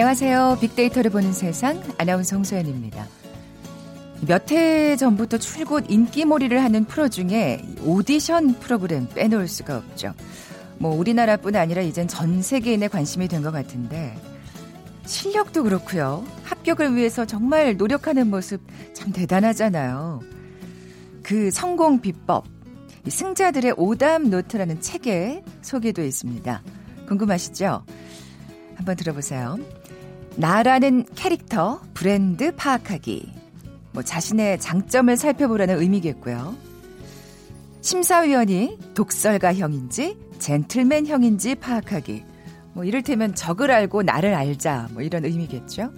안녕하세요. 빅데이터를 보는 세상 아나운서 홍소연입니다. 몇 해 전부터 줄곧 인기몰이를 하는 프로 중에 오디션 프로그램 빼놓을 수가 없죠. 뭐 우리나라뿐 아니라 이젠 전 세계인의 관심이 된 것 같은데 실력도 그렇고요. 합격을 위해서 정말 노력하는 모습 참 대단하잖아요. 그 성공 비법 승자들의 오답 노트라는 책에 소개되어 있습니다. 궁금하시죠? 한번 들어보세요. 나라는 캐릭터, 브랜드 파악하기. 뭐 자신의 장점을 살펴보라는 의미겠고요. 심사위원이 독설가형인지 젠틀맨형인지 파악하기. 뭐 이를테면 적을 알고 나를 알자. 뭐 이런 의미겠죠.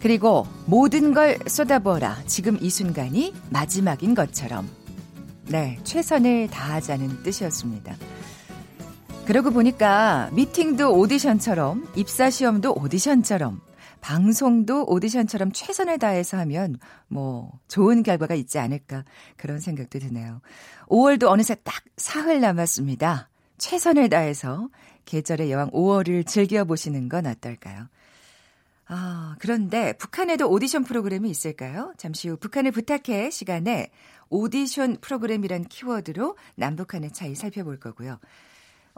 그리고 모든 걸 쏟아부어라. 지금 이 순간이 마지막인 것처럼. 네, 최선을 다하자는 뜻이었습니다. 그러고 보니까 미팅도 오디션처럼 입사 시험도 오디션처럼 방송도 오디션처럼 최선을 다해서 하면 뭐 좋은 결과가 있지 않을까 그런 생각도 드네요. 5월도 어느새 딱 사흘 남았습니다. 최선을 다해서 계절의 여왕 5월을 즐겨보시는 건 어떨까요? 아, 그런데 북한에도 오디션 프로그램이 있을까요? 잠시 후 북한을 부탁해 시간에 오디션 프로그램이란 키워드로 남북한의 차이 살펴볼 거고요.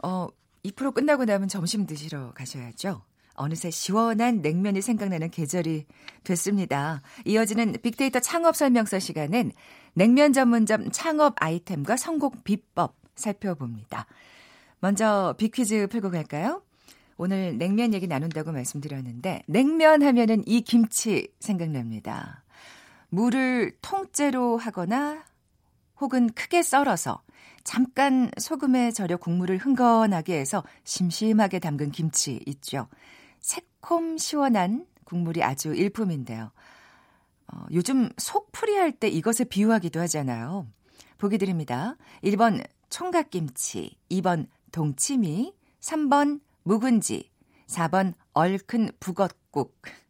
어, 이 프로 끝나고 나면 점심 드시러 가셔야죠. 어느새 시원한 냉면이 생각나는 계절이 됐습니다. 이어지는 빅데이터 창업 설명서 시간은 냉면 전문점 창업 아이템과 성공 비법 살펴봅니다. 먼저 빅퀴즈 풀고 갈까요? 오늘 냉면 얘기 나눈다고 말씀드렸는데 냉면 하면은 이 김치 생각납니다. 물을 통째로 하거나 혹은 크게 썰어서 잠깐 소금에 절여 국물을 흥건하게 해서 심심하게 담근 김치 있죠. 새콤 시원한 국물이 아주 일품인데요. 어, 요즘 속풀이 할 때 이것에 비유하기도 하잖아요. 보기 드립니다. 1번 총각김치, 2번 동치미, 3번 묵은지, 4번 얼큰 북엇국.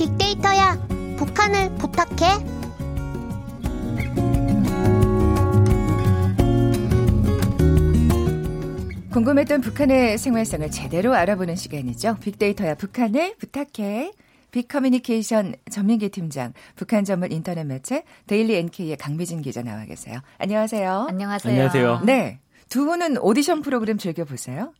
빅데이터야, 북한을 부탁해. 궁금했던 북한의 생활상을 제대로 알아보는 시간이죠. 빅데이터야 북한을 부탁해. 빅커뮤니케이션 전민기 팀장, 북한 전문 인터넷 매체 데일리 NK의 강미진 기자 나와 계세요. 안녕하세요. 안녕하세요. 안녕하세요. 네. 두 분은 오디션 프로그램 즐겨 보세요?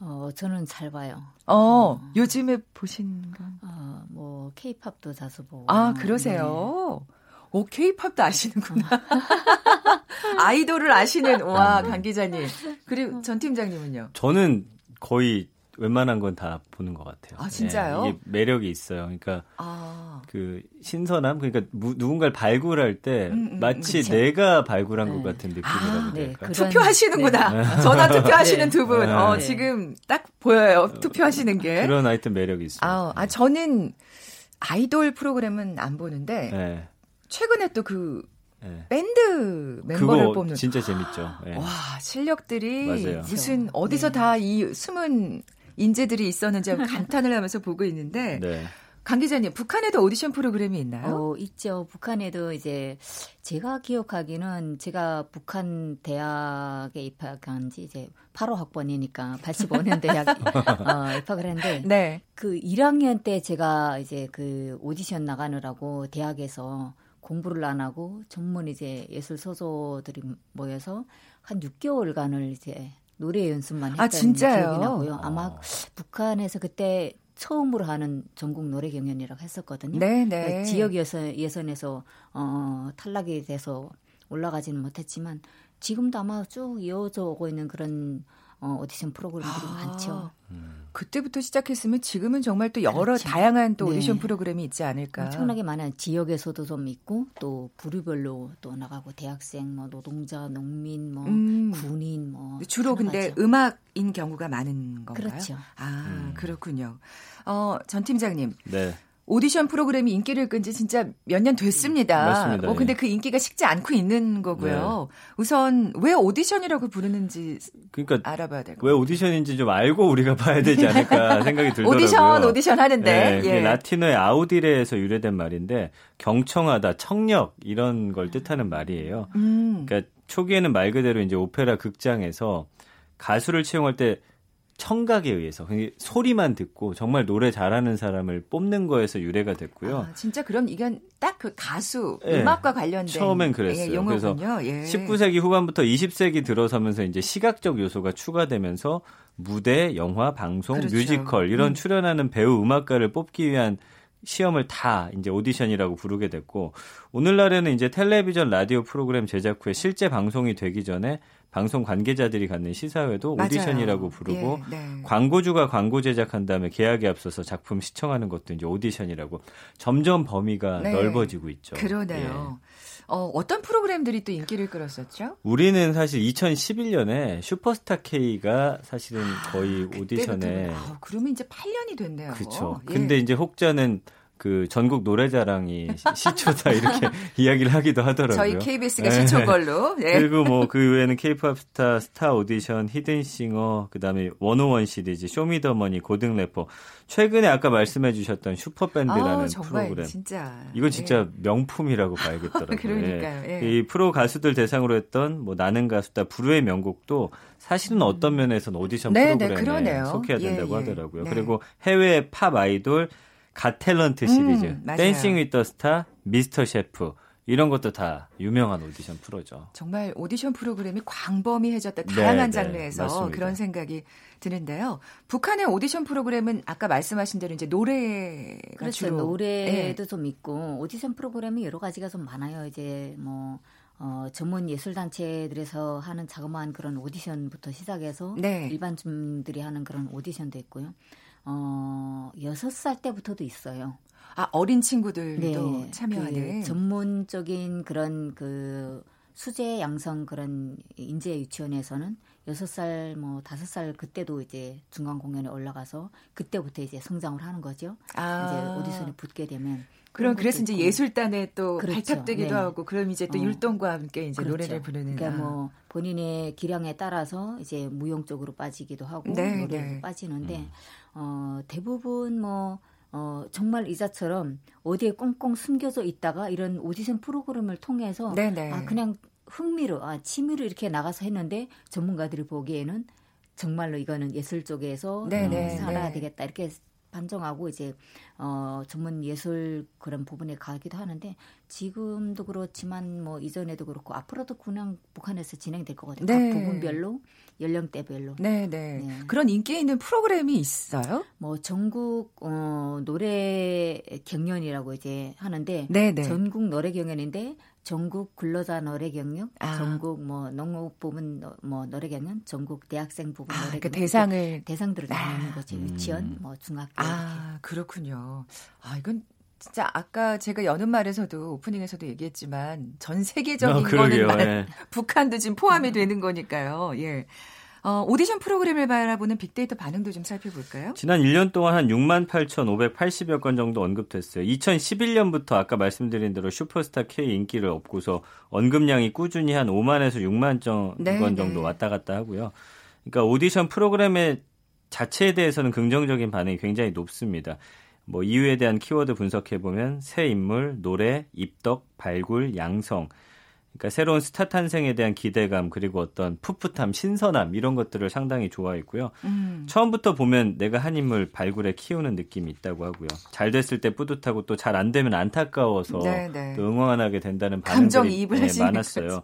어, 저는 잘 봐요. 어, 어. 요즘에 보신 건? 어, 뭐, 케이팝도 자주 보고. 아, 그러세요? 네. 오, 케이팝도 아시는구나. 아이돌을 아시는, 와, 강 기자님. 그리고 전 팀장님은요? 저는 거의 웬만한 건 다 보는 것 같아요. 아, 진짜요? 네, 이게 매력이 있어요. 그러니까, 아. 그, 신선함? 그러니까, 무, 누군가를 발굴할 때, 음, 음, 마치 그쵸? 내가 발굴한 네. 것 같은 느낌이라고 아, 네, 그런, 투표하시는구나. 네. 전화 투표하시는 두 분. 네. 어, 지금 딱 보여요. 투표하시는 게. 그런 하여튼 매력이 있어요. 아, 아 저는 아이돌 프로그램은 안 보는데, 네. 최근에 또그 네. 밴드 멤버를 뽑는 진짜 재밌죠. 네. 와 실력들이 맞아요. 무슨 어디서 네. 다이 숨은 인재들이 있었는지 감탄을 하면서 보고 있는데 네. 강 기자님, 북한에도 오디션 프로그램이 있나요? 어, 있죠. 북한에도 이제 제가 기억하기는 제가 북한 대학에 입학한 지 이제 8호 학번이니까 85년 대학 어, 입학을 했는데 네. 그 1학년 때 제가 이제 그 오디션 나가느라고 대학에서 공부를 안 하고 전문 이제 예술 소조들이 모여서 한 6개월간을 이제 노래 연습만 아, 했던 아, 기억이 나고요. 아마 어. 북한에서 그때 처음으로 하는 전국 노래 경연이라고 했었거든요. 네, 네. 그러니까 지역 예선 예선에서 어 탈락이 돼서 올라가지는 못했지만 지금도 아마 쭉 이어져 오고 있는 그런 어 오디션 프로그램들이 아. 많죠. 음. 그때부터 시작했으면 지금은 정말 또 여러 그렇죠. 다양한 또 오디션 네. 프로그램이 있지 않을까. 엄청나게 많은 지역에서도 좀 있고 또 부류별로 또 나가고 대학생, 뭐 노동자, 농민, 뭐 음. 군인, 뭐 주로 근데 음악인 경우가 많은 건가요? 그렇죠. 아 음. 그렇군요. 어, 전 팀장님. 네. 오디션 프로그램이 인기를 끈 지 진짜 몇 년 됐습니다. 맞습니다. 뭐 근데 그 인기가 식지 않고 있는 거고요. 네. 우선 왜 오디션이라고 부르는지 그러니까 알아봐야 될것 왜 오디션인지 좀 알고 우리가 봐야 되지 않을까 생각이 들더라고요. 오디션 오디션 하는데 네, 예. 라틴어의 audire에서 유래된 말인데 경청하다, 청력 이런 걸 뜻하는 말이에요. 음. 그러니까 초기에는 말 그대로 이제 오페라 극장에서 가수를 채용할 때 청각에 의해서 소리만 듣고 정말 노래 잘하는 사람을 뽑는 거에서 유래가 됐고요. 아, 진짜 그럼 이건 딱 그 가수 네. 음악과 관련된 처음엔 그랬어요. 예, 그래서 예. 19세기 후반부터 20세기 들어서면서 이제 시각적 요소가 추가되면서 무대, 영화, 방송, 그렇죠. 뮤지컬 이런 음. 출연하는 배우 음악가를 뽑기 위한 시험을 다 이제 오디션이라고 부르게 됐고 오늘날에는 이제 텔레비전 라디오 프로그램 제작 후에 실제 방송이 되기 전에 방송 관계자들이 갖는 시사회도 맞아요. 오디션이라고 부르고 예, 네. 광고주가 광고 제작한 다음에 계약에 앞서서 작품 시청하는 것도 이제 오디션이라고 점점 범위가 네. 넓어지고 있죠. 그러네요. 예. 어, 어떤 프로그램들이 또 인기를 끌었었죠? 우리는 사실 2011년에 슈퍼스타 K가 사실은 거의 아, 오디션에 아, 그러면 이제 8년이 됐네요. 그렇죠. 예. 근데 이제 혹자는 그 전국 노래자랑이 시초다 이렇게 이야기를 하기도 하더라고요. 저희 KBS가 네. 시초 걸로. 네. 그리고 뭐 그 외에는 K-팝 스타, 스타 오디션, 히든싱어, 그다음에 원오원 시리즈, 쇼미더머니, 고등 래퍼. 최근에 아까 말씀해 주셨던 슈퍼밴드라는 아, 프로그램. 진짜. 이건 진짜 네. 명품이라고 봐야겠더라고요. 그러니까요. 예. 이 프로 가수들 대상으로 했던 뭐 나는 가수다 불후의 명곡도 사실은 어떤 면에서는 오디션 네, 네 프로그램에 네, 속해야 된다고 예, 예. 하더라고요. 네. 그리고 해외 팝 아이돌 갓탤런트 시리즈, 음, 댄싱 위드 더 스타, 마스터 셰프 이런 것도 다 유명한 오디션 프로죠. 정말 오디션 프로그램이 광범위해졌다. 네, 다양한 네, 장르에서 네, 그런 생각이 드는데요. 북한의 오디션 프로그램은 아까 말씀하신 대로 이제 노래가 그렇죠. 주로 노래도 네. 좀 있고 오디션 프로그램이 여러 가지가 좀 많아요. 이제 뭐 어, 전문 예술 단체들에서 하는 자그마한 그런 오디션부터 시작해서 네. 일반 주민들이 하는 그런 오디션도 있고요. 어, 6살 때부터도 있어요. 아, 어린 친구들도 네, 참여하는 그 전문적인 그런 그 수제 양성 그런 인재 유치원에서는 6살 뭐 5살 그때도 이제 중간 공연에 올라가서 그때부터 이제 성장을 하는 거죠. 아. 이제 오디션에 붙게 되면 그럼 그래서 이제 예술단에 또 그렇죠. 발탁되기도 네. 하고 그럼 이제 또 어. 율동과 함께 이제 그렇죠. 노래를 부르는 그러니까 뭐 본인의 기량에 따라서 이제 무용 쪽으로 빠지기도 하고 네, 노래로 네. 빠지는데 음. 어 대부분 뭐 어, 정말 이자처럼 어디에 꽁꽁 숨겨져 있다가 이런 오디션 프로그램을 통해서 네네. 아, 그냥 흥미로, 아, 취미로 이렇게 나가서 했는데 전문가들이 보기에는 정말로 이거는 예술 쪽에서 어, 살아야 되겠다 이렇게 반정하고 이제 어 전문 예술 그런 부분에 가기도 하는데 지금도 그렇지만 뭐 이전에도 그렇고 앞으로도 그냥 북한에서 진행될 거거든요. 네. 각 부분별로 연령대별로. 네, 네, 네. 그런 인기 있는 프로그램이 있어요? 뭐 전국 어 노래 경연이라고 이제 하는데 네네. 네. 전국 노래 경연인데 전국 근로자 노래 경연, 아. 전국 뭐 농업 부분 뭐 노래 경연, 전국 대학생 부분 아, 노래 그 대상을 대상들을 나누는 거지 음. 유치원, 뭐 중학교. 아 이렇게. 그렇군요. 아 이건 진짜 아까 제가 여는 말에서도 오프닝에서도 얘기했지만 전 세계적인 어, 거는 말, 예. 북한도 지금 포함이 되는 거니까요. 예. 어, 오디션 프로그램을 바라보는 빅데이터 반응도 좀 살펴볼까요? 지난 1년 동안 한 6만 8,580여 건 정도 언급됐어요. 2011년부터 아까 말씀드린 대로 슈퍼스타 K 인기를 얻고서 언급량이 꾸준히 한 5만에서 6만 건 네, 정도 네. 왔다 갔다 하고요. 그러니까 오디션 프로그램의 자체에 대해서는 긍정적인 반응이 굉장히 높습니다. 뭐 이유에 대한 키워드 분석해 보면 새 인물, 노래, 입덕, 발굴, 양성 그러니까 새로운 스타 탄생에 대한 기대감 그리고 어떤 풋풋함, 신선함 이런 것들을 상당히 좋아했고요. 음. 처음부터 보면 내가 한 인물 발굴에 키우는 느낌이 있다고 하고요. 잘 됐을 때 뿌듯하고 또 잘 안 되면 안타까워서 네네. 네. 또 응원하게 된다는 반응들이 네, 많았어요.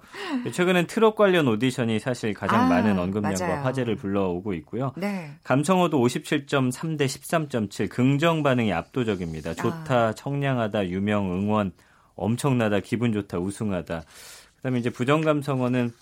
최근엔 트롯 관련 오디션이 사실 가장 아, 많은 언급량과 맞아요. 화제를 불러오고 있고요. 네. 감청어도 57.3 대 13.7 긍정 반응이 압도적입니다. 좋다, 아. 청량하다, 유명, 응원 엄청나다, 기분 좋다, 우승하다. 그다음에 이제 부정 감성어는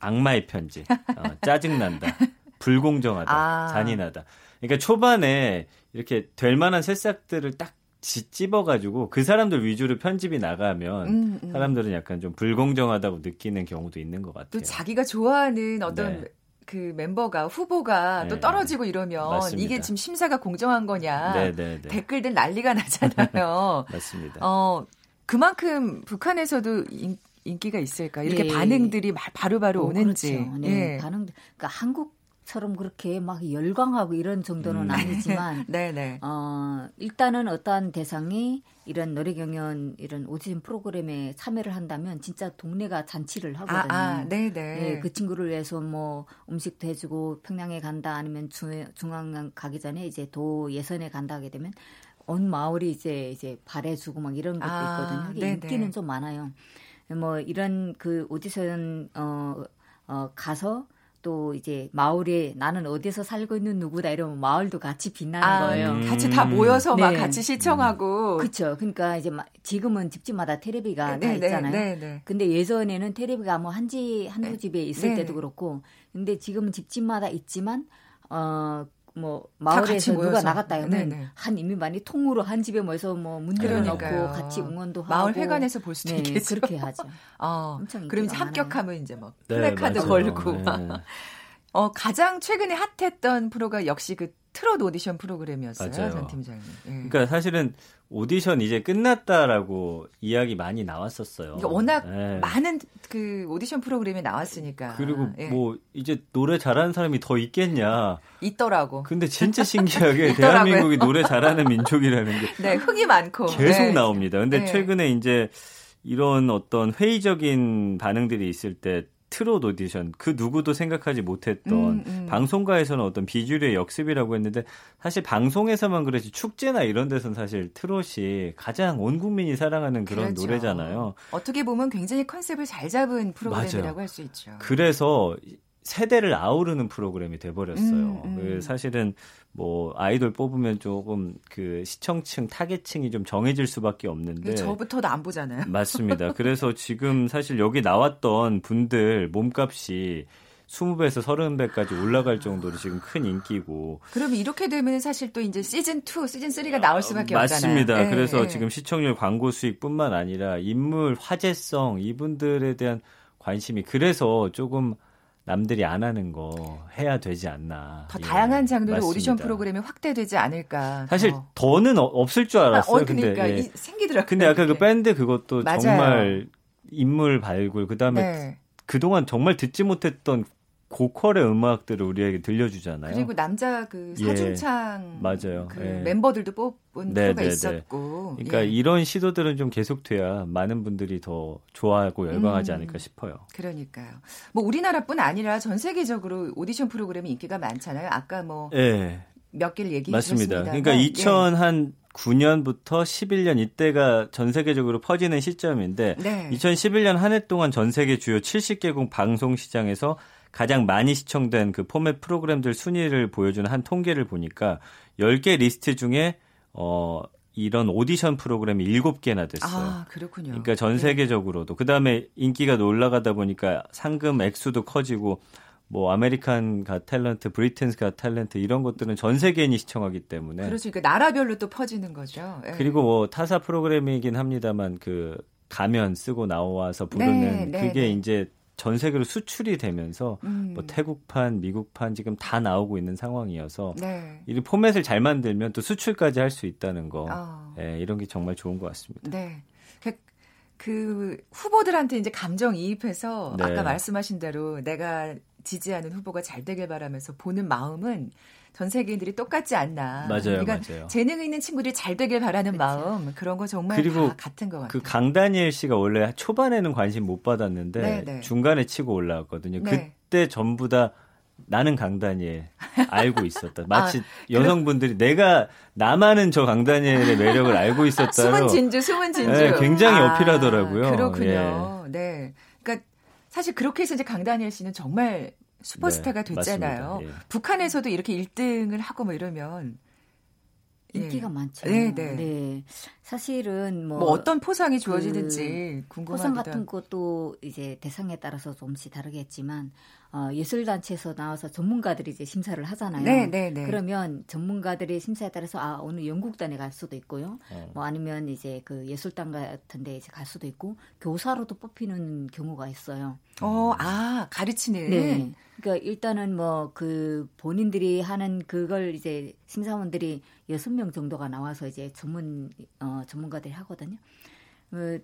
악마의 편지, 어, 짜증난다, 불공정하다, 아. 잔인하다. 그러니까 초반에 이렇게 될 만한 새싹들을 딱 찝어가지고 그 사람들 위주로 편집이 나가면 음, 음. 사람들은 약간 좀 불공정하다고 느끼는 경우도 있는 것 같아요. 또 자기가 좋아하는 어떤 네. 그 멤버가 후보가 네. 또 떨어지고 이러면 맞습니다. 이게 지금 심사가 공정한 거냐 네, 네, 네. 댓글들 난리가 나잖아요. 맞습니다. 어 그만큼 북한에서도 인, 인기가 있을까 이렇게 네. 반응들이 바로바로 바로 어, 오는지 그렇죠. 네. 예. 반응 그러니까 한국 처럼 그렇게 막 열광하고 이런 정도는 음. 아니지만 네네. 어 일단은 어떠한 대상이 이런 노래 경연 이런 오디션 프로그램에 참여를 한다면 진짜 동네가 잔치를 하거든요. 아, 아 네네. 네, 그 친구를 위해서 뭐 음식도 해주고 평양에 간다 아니면 중앙 가기 전에 이제 도 예선에 간다 하게 되면 온 마을이 이제 이제 발해주고 막 이런 것도 아, 있거든요. 인기는 좀 많아요. 뭐 이런 그 오디션 어, 어 가서 또 이제 마을에 나는 어디서 살고 있는 누구다 이러면 마을도 같이 빛나는 아, 거예요. 음. 같이 다 모여서 네. 막 같이 시청하고. 그렇죠. 그러니까 이제 지금은 집집마다 테레비가 네, 다 네, 있잖아요. 네, 네, 근데 예전에는 테레비가 뭐 한지 한두 네. 집에 있을 네. 때도 그렇고, 근데 지금은 집집마다 있지만 어 뭐 마을에서 누가 나갔다 하면 네네. 한 인민반이 통으로 한 집에 모여서 뭐 문들을 넣고 같이 응원도 하고 마을 회관에서 볼 수도 네, 있겠죠. 그렇게 하죠. 어, 그럼 이제 합격하면 이제 막 네, 플래카드 네, 걸고 네. 어 가장 최근에 핫했던 프로가 역시 그 트롯 오디션 프로그램이었어요, 맞아요. 전 팀장님. 예. 그러니까 사실은 오디션 이제 끝났다라고 이야기 많이 나왔었어요. 그러니까 워낙 예. 많은 그 오디션 프로그램에 나왔으니까. 그리고 예. 뭐 이제 노래 잘하는 사람이 더 있겠냐. 있더라고. 근데 진짜 신기하게 대한민국이 노래 잘하는 민족이라는 게 네, 흥이 많고 계속 네. 나옵니다. 근데 네. 최근에 이제 이런 어떤 회의적인 반응들이 있을 때 트롯 오디션 그 누구도 생각하지 못했던 음, 음. 방송가에서는 어떤 비주류의 역습이라고 했는데 사실 방송에서만 그렇지 축제나 이런 데서는 사실 트롯이 가장 온 국민이 사랑하는 그런 그렇죠. 노래잖아요. 어떻게 보면 굉장히 컨셉을 잘 잡은 프로그램이라고 할 수 있죠. 그래서 세대를 아우르는 프로그램이 돼버렸어요. 음, 음. 그 사실은 뭐 아이돌 뽑으면 조금 그 시청층 타겟층이 좀 정해질 수밖에 없는데 저부터도 안 보잖아요. 맞습니다. 그래서 지금 사실 여기 나왔던 분들 몸값이 20배에서 30배까지 올라갈 정도로 지금 큰 인기고. 그럼 이렇게 되면 사실 또 이제 시즌 2, 시즌 3가 나올 수밖에 어, 없잖아요. 맞습니다. 네, 그래서 네. 지금 시청률 광고 수익뿐만 아니라 인물 화제성 이분들에 대한 관심이 그래서 조금 남들이 안 하는 거 해야 되지 않나. 더 예, 다양한 장르의 오디션 프로그램이 확대되지 않을까. 사실 더. 는 없을 줄 알았어요. 아, 어, 그러니까 근데 예. 생기더라고요. 근데 아까 그 밴드 그것도 맞아요. 정말 인물 발굴 그다음에 네. 그동안 정말 듣지 못했던 고퀄의 음악들을 우리에게 들려주잖아요. 그리고 남자 그 예. 사중창 예, 맞아요. 그 예. 멤버들도 뽑은 네, 프로가 네, 네. 있었고. 그러니까 예. 이런 시도들은 좀 계속돼야 많은 분들이 더 좋아하고 열광하지 음, 않을까 싶어요. 그러니까요. 뭐 우리나라뿐 아니라 전 세계적으로 오디션 프로그램이 인기가 많잖아요. 아까 뭐 예. 몇 개를 얘기해 맞습니다. 주셨습니다. 그러니까 2000한 9년부터 11년 이때가 전 세계적으로 퍼지는 시점인데 네. 2011년 한 해 동안 전 세계 주요 70개국 방송 시장에서 가장 많이 시청된 그 포맷 프로그램들 순위를 보여주는 한 통계를 보니까 10개 리스트 중에 어 이런 오디션 프로그램이 7개나 됐어요. 아, 그렇군요. 그러니까 전 네. 세계적으로도 네. 그다음에 인기가 올라가다 보니까 상금 액수도 커지고 뭐 American Got Talent, Britain's Got Talent 이런 것들은 전 세계인이 시청하기 때문에 그렇죠. 그러니까 나라별로 또 퍼지는 거죠. 네. 그리고 뭐 타사 프로그램이긴 합니다만 그 가면 쓰고 나와서 부르는 네, 네 그게 네. 이제 전 세계로 수출이 되면서 음. 뭐 태국판, 미국판 지금 다 나오고 있는 상황이어서 네. 이 포맷을 잘 만들면 또 수출까지 할 수 있다는 거, 어. 네, 이런 게 정말 좋은 것 같습니다. 네. 그, 그 후보들한테 이제 감정 이입해서 네. 아까 말씀하신 대로 내가 지지하는 후보가 잘 되길 바라면서 보는 마음은 전 세계인들이 똑같지 않나. 맞아요, 그러니까 맞아요. 재능 있는 친구들이 잘 되길 바라는 그렇죠. 마음 그런 거 정말 그리고 같은 것그 같아요. 그 강다니엘 씨가 원래 초반에는 관심 못 받았는데 네네. 네. 중간에 치고 올라왔거든요. 네. 그때 전부 다 나는 강다니엘 알고 있었다. 마치 아, 여성분들이 내가 나만은 저 강다니엘의 매력을 알고 있었다. 숨은 진주, 숨은 진주. 네, 굉장히 아, 어필하더라고요. 그렇군요. 예. 네. 그러니까 사실 그렇게 해서 이제 강다니엘 씨는 정말 슈퍼스타가 네, 됐잖아요. 예. 북한에서도 이렇게 1등을 하고 뭐 이러면 인기가 예. 많죠. 네, 네. 네. 사실은 뭐, 뭐 어떤 포상이 주어지는지 그 궁금하기도 포상 같은 것도 이제 대상에 따라서 조금씩 다르겠지만 어, 예술단체에서 나와서 전문가들이 이제 심사를 하잖아요. 네, 네, 네. 그러면 전문가들의 심사에 따라서 아 어느 연극단에 갈 수도 있고요. 어. 뭐 아니면 이제 그 예술단 같은데 이제 갈 수도 있고 교사로도 뽑히는 경우가 있어요. 어, 아 가르치는. 네. 그러니까 일단은 뭐 그 본인들이 하는 그걸 이제 심사원들이 여섯 명 정도가 나와서 이제 전문 어 전문가들이 하거든요. 그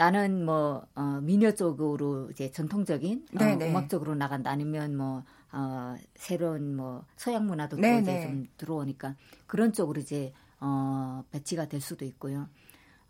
나는 뭐 어, 미녀 쪽으로 이제 전통적인 어, 음악적으로 나간다. 아니면 뭐 어, 새로운 뭐 서양 문화도 또 이제 좀 들어오니까 그런 쪽으로 이제 어, 배치가 될 수도 있고요.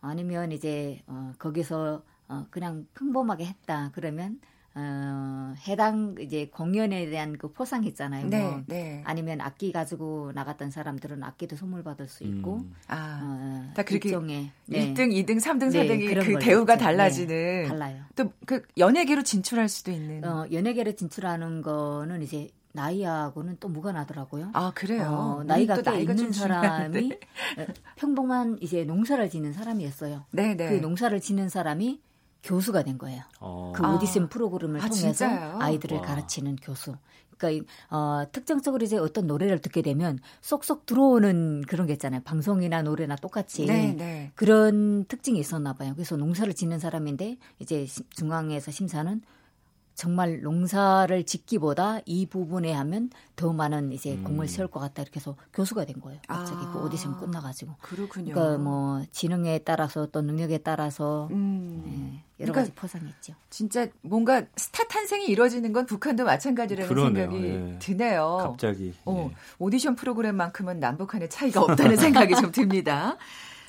아니면 이제 어, 거기서 어, 그냥 평범하게 했다. 그러면 어, 해당 이제 공연에 대한 그 포상 있잖아요. 네, 뭐. 네. 아니면 악기 가지고 나갔던 사람들은 악기도 선물 받을 수 있고. 음. 아, 어, 다 그렇게 일종의, 네. 1등, 2등, 3등, 4등이 그 대우가 있죠. 달라지는. 네, 달라요. 또 그 연예계로 진출할 수도 있는. 어, 연예계로 진출하는 거는 이제 나이하고는 또 무관하더라고요. 아 그래요. 어, 나이가 꽤 있는 사람이 어, 평범한 이제 농사를 짓는 사람이었어요. 네네. 네. 그 농사를 짓는 사람이 교수가 된 거예요. 어. 그 오디션 아. 프로그램을 아, 통해서 진짜요? 아이들을 와. 가르치는 교수. 그러니까 어, 특정적으로 이제 어떤 노래를 듣게 되면 쏙쏙 들어오는 그런 게 있잖아요. 방송이나 노래나 똑같이 네, 네. 그런 특징이 있었나 봐요. 그래서 농사를 짓는 사람인데 이제 중앙에서 심사는 정말 농사를 짓기보다 이 부분에 하면 더 많은 이제 음. 공을 세울 것 같다 이렇게 해서 교수가 된 거예요. 갑자기 아, 그 오디션 끝나가지고. 그렇군요. 그러니까 뭐 지능에 따라서 또 능력에 따라서 음. 네, 여러 그러니까 가지 포상이 있죠. 진짜 뭔가 스타 탄생이 이루어지는 건 북한도 마찬가지라는 그러네요. 생각이 네. 드네요. 갑자기. 어, 네. 오디션 프로그램만큼은 남북한의 차이가 없다는 생각이 좀 듭니다.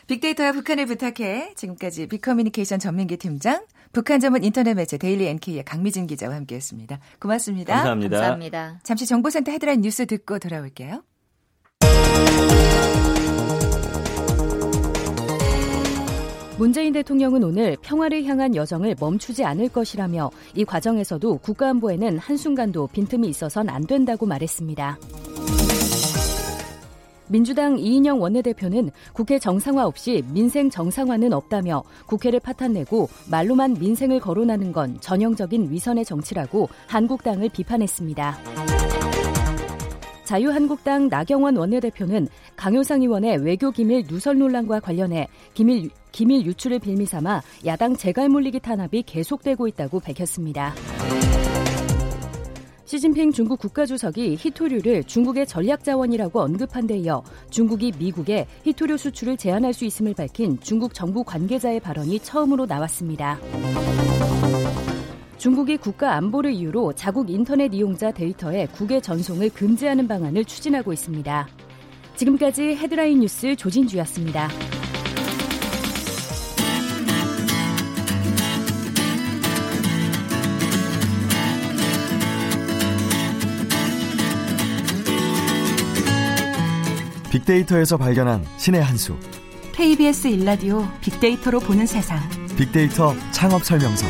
빅데이터와 북한을 부탁해 지금까지 빅커뮤니케이션 전민기 팀장 북한 전문 인터넷 매체 데일리 NK의 강미진 기자와 함께했습니다. 고맙습니다. 감사합니다. 감사합니다. 잠시 정보센터 헤드라인 뉴스 듣고 돌아올게요. 문재인 대통령은 오늘 평화를 향한 여정을 멈추지 않을 것이라며 이 과정에서도 국가안보에는 한순간도 빈틈이 있어선 안 된다고 말했습니다. 민주당 이인영 원내대표는 국회 정상화 없이 민생 정상화는 없다며 국회를 파탄내고 말로만 민생을 거론하는 건 전형적인 위선의 정치라고 한국당을 비판했습니다. 자유한국당 나경원 원내대표는 강효상 의원의 외교 기밀 누설 논란과 관련해 기밀, 기밀 유출을 빌미 삼아 야당 재갈물리기 탄압이 계속되고 있다고 밝혔습니다. 시진핑 중국 국가주석이 히토류를 중국의 전략자원이라고 언급한 데 이어 중국이 미국에 히토류 수출을 제한할 수 있음을 밝힌 중국 정부 관계자의 발언이 처음으로 나왔습니다. 중국이 국가 안보를 이유로 자국 인터넷 이용자 데이터의 국외 전송을 금지하는 방안을 추진하고 있습니다. 지금까지 헤드라인 뉴스 조진주였습니다. 빅데이터에서 발견한 신의 한 수. KBS 일라디오 빅데이터로 보는 세상. 빅데이터 창업 설명서.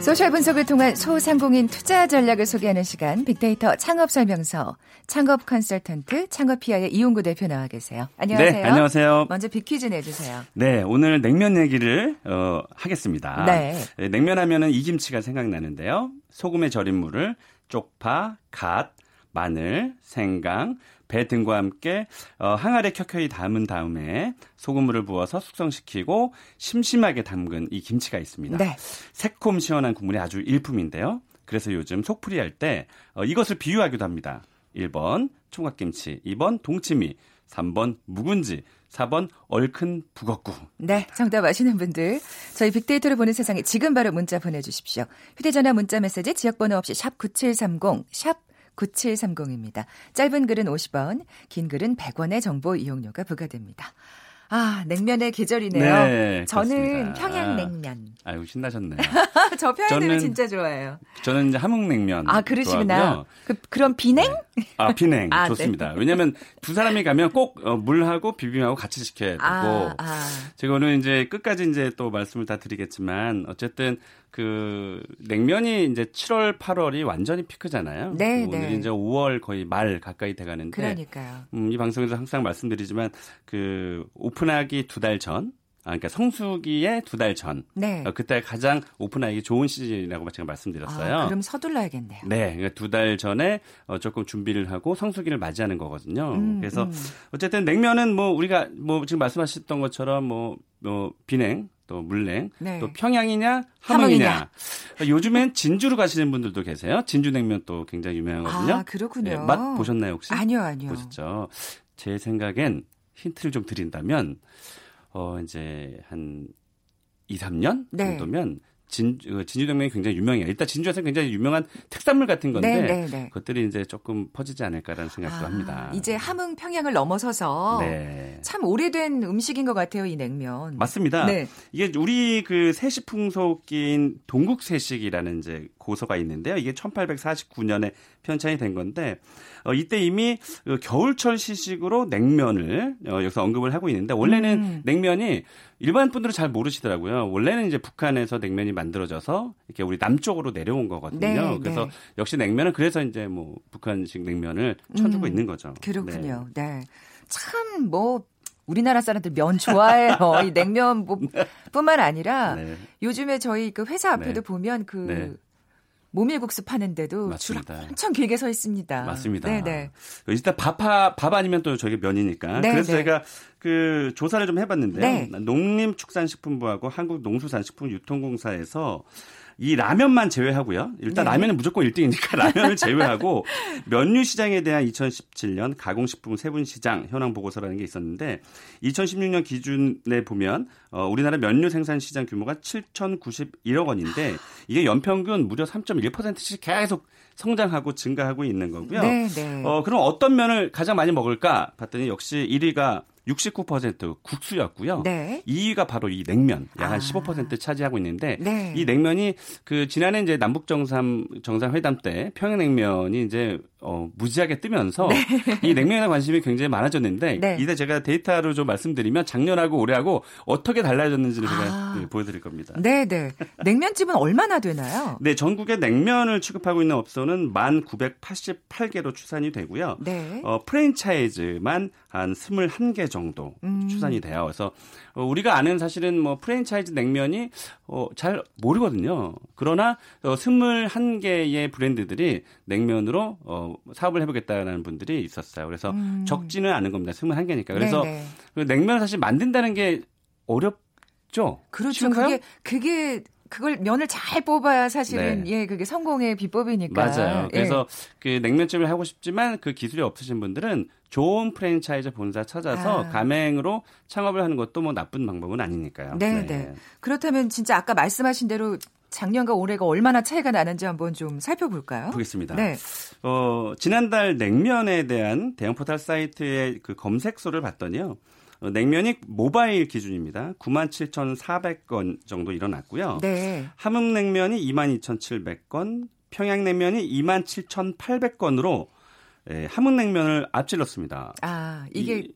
소셜 분석을 통한 소상공인 투자 전략을 소개하는 시간 빅데이터 창업 설명서 창업 컨설턴트 창업피아의 이용구 대표 나와 계세요. 안녕하세요. 네, 안녕하세요. 먼저 빅퀴즈 내주세요. 네, 오늘 냉면 얘기를 어, 하겠습니다. 네. 네 냉면 하면은 이 김치가 생각나는데요. 소금에 절인 물을 쪽파, 갓, 마늘, 생강, 배 등과 함께 어, 항아리에 켜켜이 담은 다음에 소금물을 부어서 숙성시키고 심심하게 담근 이 김치가 있습니다. 네. 새콤 시원한 국물이 아주 일품인데요. 그래서 요즘 속풀이 할때 어, 이것을 비유하기도 합니다. 1번 총각김치, 2번 동치미, 3번 묵은지, 4번 얼큰 북엇구. 네, 정답 아시는 분들 저희 빅데이터를 보는 세상에 지금 바로 문자 보내주십시오. 휴대전화 문자 메시지 지역번호 없이 샵 9730, 샵 9730입니다. 짧은 글은 50원, 긴 글은 100원의 정보 이용료가 부과됩니다. 아, 냉면의 계절이네요. 네, 저는 평양냉면. 아, 아유, 신나셨네요. 저 평양냉면 진짜 좋아해요. 저는 이제 함흥냉면. 아, 그러시구나. 그, 그럼 비냉? 네. 아 비냉 아, 네. 좋습니다. 네. 왜냐하면 두 사람이 가면 꼭 어, 물하고 비빔하고 같이 시켜야 되고 아, 아. 제가 오늘 이제 끝까지 이제 또 말씀을 다 드리겠지만 어쨌든 그 냉면이 이제 7월 8월이 완전히 피크잖아요. 네, 오늘 네. 이제 5월 거의 말 가까이 돼 가는데 그러니까요. 음, 이 방송에서 항상 말씀드리지만 그 오픈하기 두 달 전. 아, 그러니까 성수기에 두달 전. 네. 어, 그때 가장 오픈하기 좋은 시즌이라고 제가 말씀드렸어요. 아, 그럼 서둘러야겠네요. 네. 그러니까 두 달 전에 어, 조금 준비를 하고 성수기를 맞이하는 거거든요. 음, 그래서 음. 어쨌든 냉면은 뭐 우리가 뭐 지금 말씀하셨던 것처럼 뭐, 뭐 비냉 또 물냉, 네. 또 평양이냐 함흥이냐. 함흥이냐. 요즘엔 진주로 가시는 분들도 계세요. 진주냉면 또 굉장히 유명하거든요. 아 그렇군요. 네, 맛 보셨나요 혹시? 아니요, 아니요. 보셨죠. 제 생각엔 힌트를 좀 드린다면 어 이제 한 2, 3년 네. 정도면 진, 어, 진주냉면이 굉장히 유명해요. 일단 진주에서 굉장히 유명한 특산물 같은 건데 네, 네, 네. 그것들이 이제 조금 퍼지지 않을까라는 생각도 아, 합니다. 이제 함흥 평양을 넘어서서 네. 참 오래된 음식인 것 같아요, 이 냉면. 맞습니다. 네. 이게 우리 그 세시 풍속기인 동국세식이라는 이제 고서가 있는데요. 이게 1849년에 편찬이 된 건데 어, 이때 이미 그 겨울철 시식으로 냉면을 어, 여기서 언급을 하고 있는데 원래는 음. 냉면이 일반 분들은 잘 모르시더라고요. 원래는 이제 북한에서 냉면이 만들어져서 이렇게 우리 남쪽으로 내려온 거거든요. 네, 그래서 네. 역시 냉면은 그래서 이제 뭐 북한식 냉면을 쳐주고 음, 있는 거죠. 그렇군요. 네. 네. 참 뭐 우리나라 사람들 면 좋아해요. 이 냉면 뿐만 아니라 네. 요즘에 저희 그 회사 앞에도 네. 보면 그 네. 모밀국수 파는데도 맞습니다. 줄 엄청 길게 서 있습니다. 맞습니다. 네네. 일단 밥, 밥 아니면 또 저게 면이니까. 네네. 그래서 제가 그 조사를 좀 해봤는데요. 네. 농림축산식품부하고 한국농수산식품유통공사에서 이 라면만 제외하고요. 일단 네. 라면은 무조건 1등이니까 라면을 제외하고 면류 시장에 대한 2017년 가공식품 세분 시장 현황 보고서라는 게 있었는데 2016년 기준에 보면 어, 우리나라 면류 생산 시장 규모가 7,091억 원인데 이게 연평균 무려 3.1%씩 계속 성장하고 증가하고 있는 거고요. 네, 네. 어, 그럼 어떤 면을 가장 많이 먹을까 봤더니 역시 1위가 69% 국수였고요. 네. 2위가 바로 이 냉면, 약한15% 아. 차지하고 있는데 네. 이 냉면이 그 지난해 이제 남북 정상 정상 회담 때 평양 냉면이 이제 어, 무지하게 뜨면서 네. 이 냉면에 관심이 굉장히 많아졌는데 네. 이때 제가 데이터로 좀 말씀드리면 작년하고 올해하고 어떻게 달라졌는지를 제가 아. 네, 보여드릴 겁니다. 네, 네. 냉면집은 얼마나 되나요? 네, 전국에 냉면을 취급하고 있는 업소는 1,988개로 추산이 되고요. 네. 어, 프랜차이즈만 한 21개 정도 음. 추산이 돼요. 그래서 어, 우리가 아는 사실은 뭐 프랜차이즈 냉면이 어, 잘 모르거든요. 그러나 어, 21개의 브랜드들이 냉면으로 어, 사업을 해보겠다는 분들이 있었어요. 그래서 음. 적지는 않은 겁니다. 21개니까. 그래서 네네. 그 냉면 사실 만든다는 게 어렵죠. 그렇죠. 쉬운가요? 그게 그게 그걸 면을 잘 뽑아야 사실은 네. 예 그게 성공의 비법이니까. 맞아요. 예. 그래서 그 냉면집을 하고 싶지만 그 기술이 없으신 분들은 좋은 프랜차이즈 본사 찾아서 아. 가맹으로 창업을 하는 것도 뭐 나쁜 방법은 아니니까요. 네, 네, 네. 그렇다면 진짜 아까 말씀하신 대로 작년과 올해가 얼마나 차이가 나는지 한번 좀 살펴볼까요? 보겠습니다. 네. 어, 지난달 냉면에 대한 대형 포털 사이트의 그 검색소를 봤더니요. 어, 냉면이 모바일 기준입니다. 97,400건 정도 일어났고요. 네. 함흥냉면이 22,700건, 평양냉면이 27,800건으로 예, 함흥냉면을 앞질렀습니다. 아, 이게 이,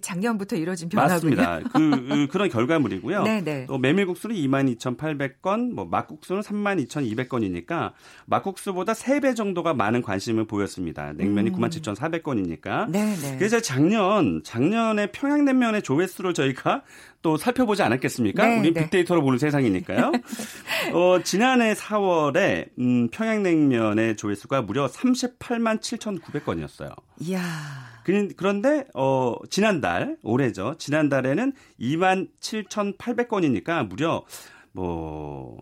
작년부터 이뤄진 변화군요. 맞습니다. 그, 그 런 결과물이고요. 네네. 네. 또 메밀국수는 22,800건, 뭐 막국수는 32,200건이니까 막국수보다 3배 정도가 많은 관심을 보였습니다. 냉면이 음. 97,400건이니까. 네네. 그래서 작년 작년에 평양냉면의 조회수를 저희가 또 살펴보지 않았겠습니까? 네, 우리 네. 빅데이터로 보는 세상이니까요. 어, 지난해 4월에 음, 평양냉면의 조회수가 무려 38만 7,900건이었어요. 이야. 그런데 어 지난달 올해죠. 지난달에는 2만 7,800건이니까 무려 뭐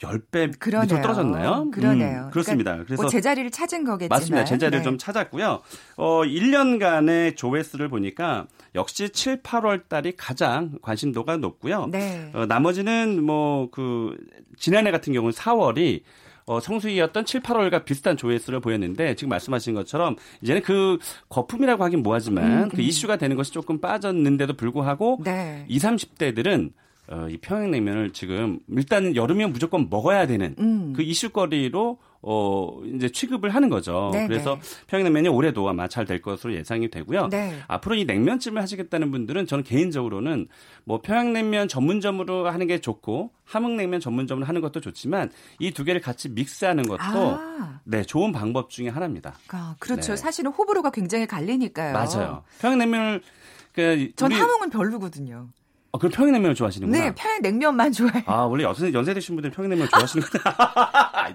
10배 그러네요. 밑으로 떨어졌나요? 그러네요. 음, 그렇습니다. 그러니까 그래서 뭐 제자리를 찾은 거겠지만 맞습니다. 제자리를 네. 좀 찾았고요. 어 1년간의 조회수를 보니까 역시 7, 8월 달이 가장 관심도가 높고요. 네. 어, 나머지는 뭐 그 지난해 같은 경우는 4월이 어, 성수기였던 7, 8월과 비슷한 조회수를 보였는데 지금 말씀하신 것처럼 이제는 그 거품이라고 하긴 뭐하지만 음, 그 음. 이슈가 되는 것이 조금 빠졌는데도 불구하고 네. 20, 30대들은 어, 이 평양냉면을 지금 일단 여름이면 무조건 먹어야 되는 음. 그 이슈거리로 어 이제 취급을 하는 거죠. 네네. 그래서 평양냉면이 올해도 아마 잘 될 것으로 예상이 되고요. 네. 앞으로 이 냉면집을 하시겠다는 분들은 저는 개인적으로는 뭐 평양냉면 전문점으로 하는 게 좋고 함흥냉면 전문점으로 하는 것도 좋지만 이 두 개를 같이 믹스하는 것도 아. 네 좋은 방법 중에 하나입니다. 아, 그렇죠. 네. 사실은 호불호가 굉장히 갈리니까요. 맞아요. 평양냉면을 그, 전 함흥은 별로거든요. 아, 그럼 평양냉면을 좋아하시는구나. 네, 평양냉면만 좋아해요. 아, 원래 연세, 연세 드신 분들 평양냉면 좋아하시는구나.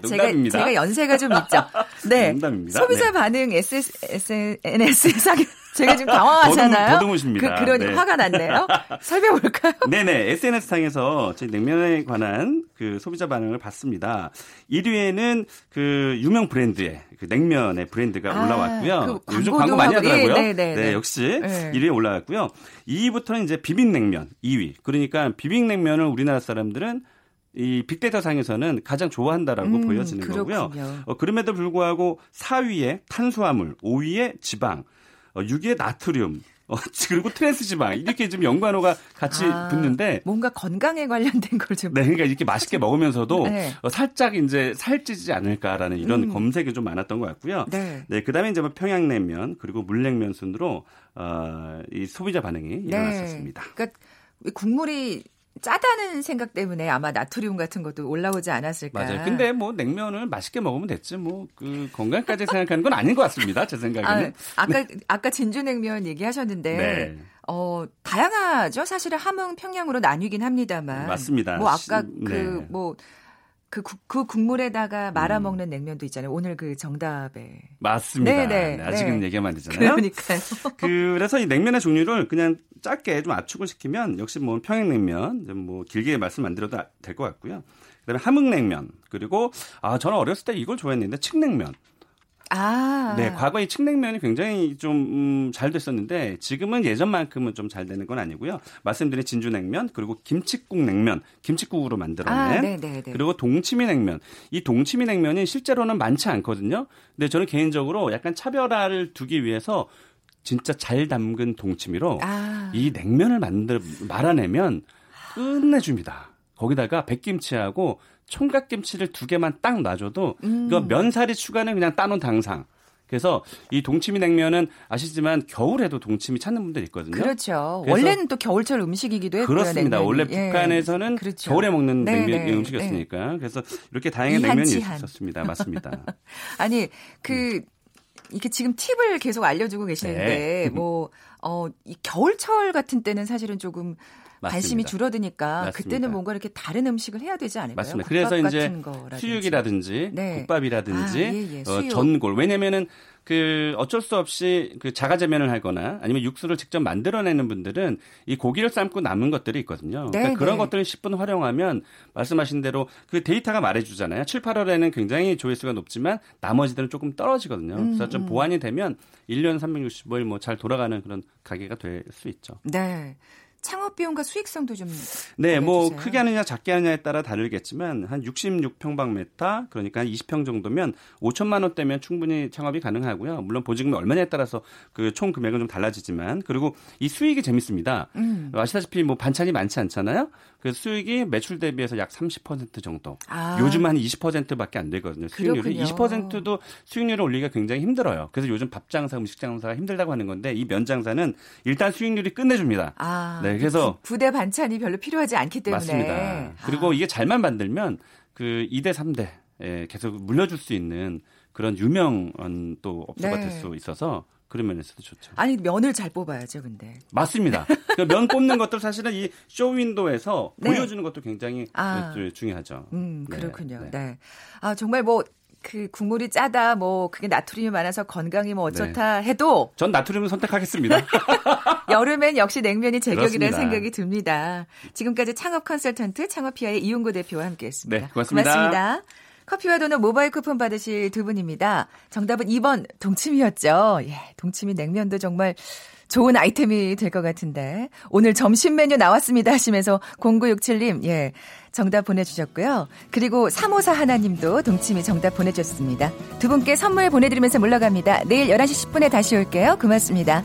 농담입니다. 제가, 제가 연세가 좀 있죠. 네. 농담입니다. 소비자 네. 반응 SS, SNS상에 제가 지금 당황하잖아요. 더듬으십니다. 그, 그러니 네. 화가 났네요. 설명해 볼까요? 네네. SNS상에서 제 냉면에 관한 그 소비자 반응을 봤습니다. 1위에는 그 유명 브랜드의 그 냉면의 브랜드가 아, 올라왔고요. 그 요즘 광고 많이 하더라고요. 예, 네, 네, 네, 역시 네. 1위에 올라왔고요. 2위부터는 이제 비빔냉면 2위. 그러니까 비빔냉면을 우리나라 사람들은 이 빅데이터 상에서는 가장 좋아한다라고 음, 보여지는 그렇군요. 거고요. 어, 그럼에도 불구하고 4위에 탄수화물, 5위에 지방, 어, 6위에 나트륨, 어, 그리고 트랜스 지방 이렇게 좀 연관어가 같이 아, 붙는데 뭔가 건강에 관련된 걸 좀. 네, 그러니까 이렇게 맛있게 먹으면서도 네. 어, 살짝 이제 살찌지 않을까라는 이런 음. 검색이 좀 많았던 것 같고요. 네. 네, 그다음에 이제 뭐 평양냉면 그리고 물냉면 순으로 어, 이 소비자 반응이 네. 일어났었습니다. 그러니까 국물이 짜다는 생각 때문에 아마 나트륨 같은 것도 올라오지 않았을까. 맞아요. 근데 뭐 냉면을 맛있게 먹으면 됐지 뭐 그 건강까지 생각하는 건 아닌 것 같습니다. 제 생각에는. 아, 까 네. 아까 진주냉면 얘기하셨는데 네. 어 다양하죠. 사실은 함흥 평양으로 나뉘긴 합니다만. 맞습니다. 뭐 아까 네. 그뭐 그, 그 국물에다가 말아 음. 먹는 음. 냉면도 있잖아요. 오늘 그 정답에. 맞습니다. 네네. 네, 네, 아직은 네. 얘기하면 안 되잖아요. 그러니까요. 그래서 이 냉면의 종류를 그냥 짧게 좀 압축을 시키면 역시 뭐 평양냉면, 뭐 길게 말씀 안 드려도 될 것 같고요. 그다음에 함흥냉면 그리고 아 저는 어렸을 때 이걸 좋아했는데 칡냉면. 아. 네, 과거에 칡냉면이 굉장히 좀잘 음, 됐었는데 지금은 예전만큼은 좀 잘 되는 건 아니고요. 말씀드린 진주냉면 그리고 김치국 냉면, 김치국으로 만들어낸 아, 네, 네, 네. 그리고 동치미냉면. 이 동치미냉면이 실제로는 많지 않거든요. 근데 저는 개인적으로 약간 차별화를 두기 위해서 진짜 잘 담근 동치미로 아. 이 냉면을 만들 말아내면 끝내줍니다. 거기다가 백김치하고 총각김치를 두 개만 딱 놔줘도 음. 그 면사리 추가는 그냥 따놓은 당상. 그래서 이 동치미 냉면은 아시지만 겨울에도 동치미 찾는 분들 있거든요. 그렇죠. 원래는 또 겨울철 음식이기도 했고요. 그렇습니다. 냉면이. 원래 예. 북한에서는 그렇죠. 겨울에 먹는 네, 냉면 네. 음식이었으니까. 네. 그래서 이렇게 다양한 냉면이 있었습니다. 맞습니다. 아니 그 이게 지금 팁을 계속 알려주고 계시는데 네. 뭐 어, 이 겨울철 같은 때는 사실은 조금 맞습니다. 관심이 줄어드니까 맞습니다. 그때는 뭔가 이렇게 다른 음식을 해야 되지 않을까요? 맞습니다. 그래서 이제 수육이라든지 네. 국밥이라든지 아, 예, 예. 어, 전골 왜냐면은 그 어쩔 수 없이 그 자가제면을 하거나 아니면 육수를 직접 만들어내는 분들은 이 고기를 삶고 남은 것들이 있거든요. 그러니까 네, 그런 네. 것들을 10분 활용하면 말씀하신 대로 그 데이터가 말해주잖아요. 7, 8월에는 굉장히 조회수가 높지만 나머지들은 조금 떨어지거든요. 음, 그래서 좀 음. 보완이 되면 1년 365일 뭐 잘 돌아가는 그런 가게가 될 수 있죠. 네. 창업 비용과 수익성도 좀 네, 뭐 크게 하느냐 작게 하느냐에 따라 다르겠지만 한 66평방미터 그러니까 한 20평 정도면 5천만 원대면 충분히 창업이 가능하고요. 물론 보증금이 얼마냐에 따라서 그 총 금액은 좀 달라지지만 그리고 이 수익이 재밌습니다. 음. 아시다시피 뭐 반찬이 많지 않잖아요. 그 수익이 매출 대비해서 약 30% 정도. 아. 요즘 한 20%밖에 안 되거든요. 수익률이 20%도 수익률을 올리기가 굉장히 힘들어요. 그래서 요즘 밥 장사, 음식 장사가 힘들다고 하는 건데 이 면 장사는 일단 수익률이 끝내줍니다. 아. 네, 그래서 부대 반찬이 별로 필요하지 않기 때문에 맞습니다. 그리고 아. 이게 잘만 만들면 그 2대 3대 예, 계속 물려줄 수 있는 그런 유명한 또 업소가 네. 될수 있어서 그런 면에서도 좋죠. 아니 면을 잘 뽑아야죠, 근데. 맞습니다. 그면 뽑는 것도 사실은 이 쇼윈도에서 네. 보여주는 것도 굉장히 아. 중요하죠. 음, 네. 그렇군요. 네. 네. 아 정말 뭐. 그 국물이 짜다 뭐 그게 나트륨이 많아서 건강이 뭐 어쩌다 네. 해도 전 나트륨을 선택하겠습니다. 여름엔 역시 냉면이 제격이라는 생각이 듭니다. 지금까지 창업 컨설턴트 창업피아의 이용구 대표와 함께했습니다. 네, 고맙습니다. 고맙습니다. 커피와 도넛 모바일 쿠폰 받으실 두 분입니다. 정답은 2번 동치미였죠. 예, 동치미 냉면도 정말 좋은 아이템이 될 것 같은데 오늘 점심 메뉴 나왔습니다 하시면서 0967님 예 정답 보내주셨고요. 그리고 354 하나님도 동치미 정답 보내주셨습니다. 두 분께 선물 보내드리면서 물러갑니다. 내일 11시 10분에 다시 올게요. 고맙습니다.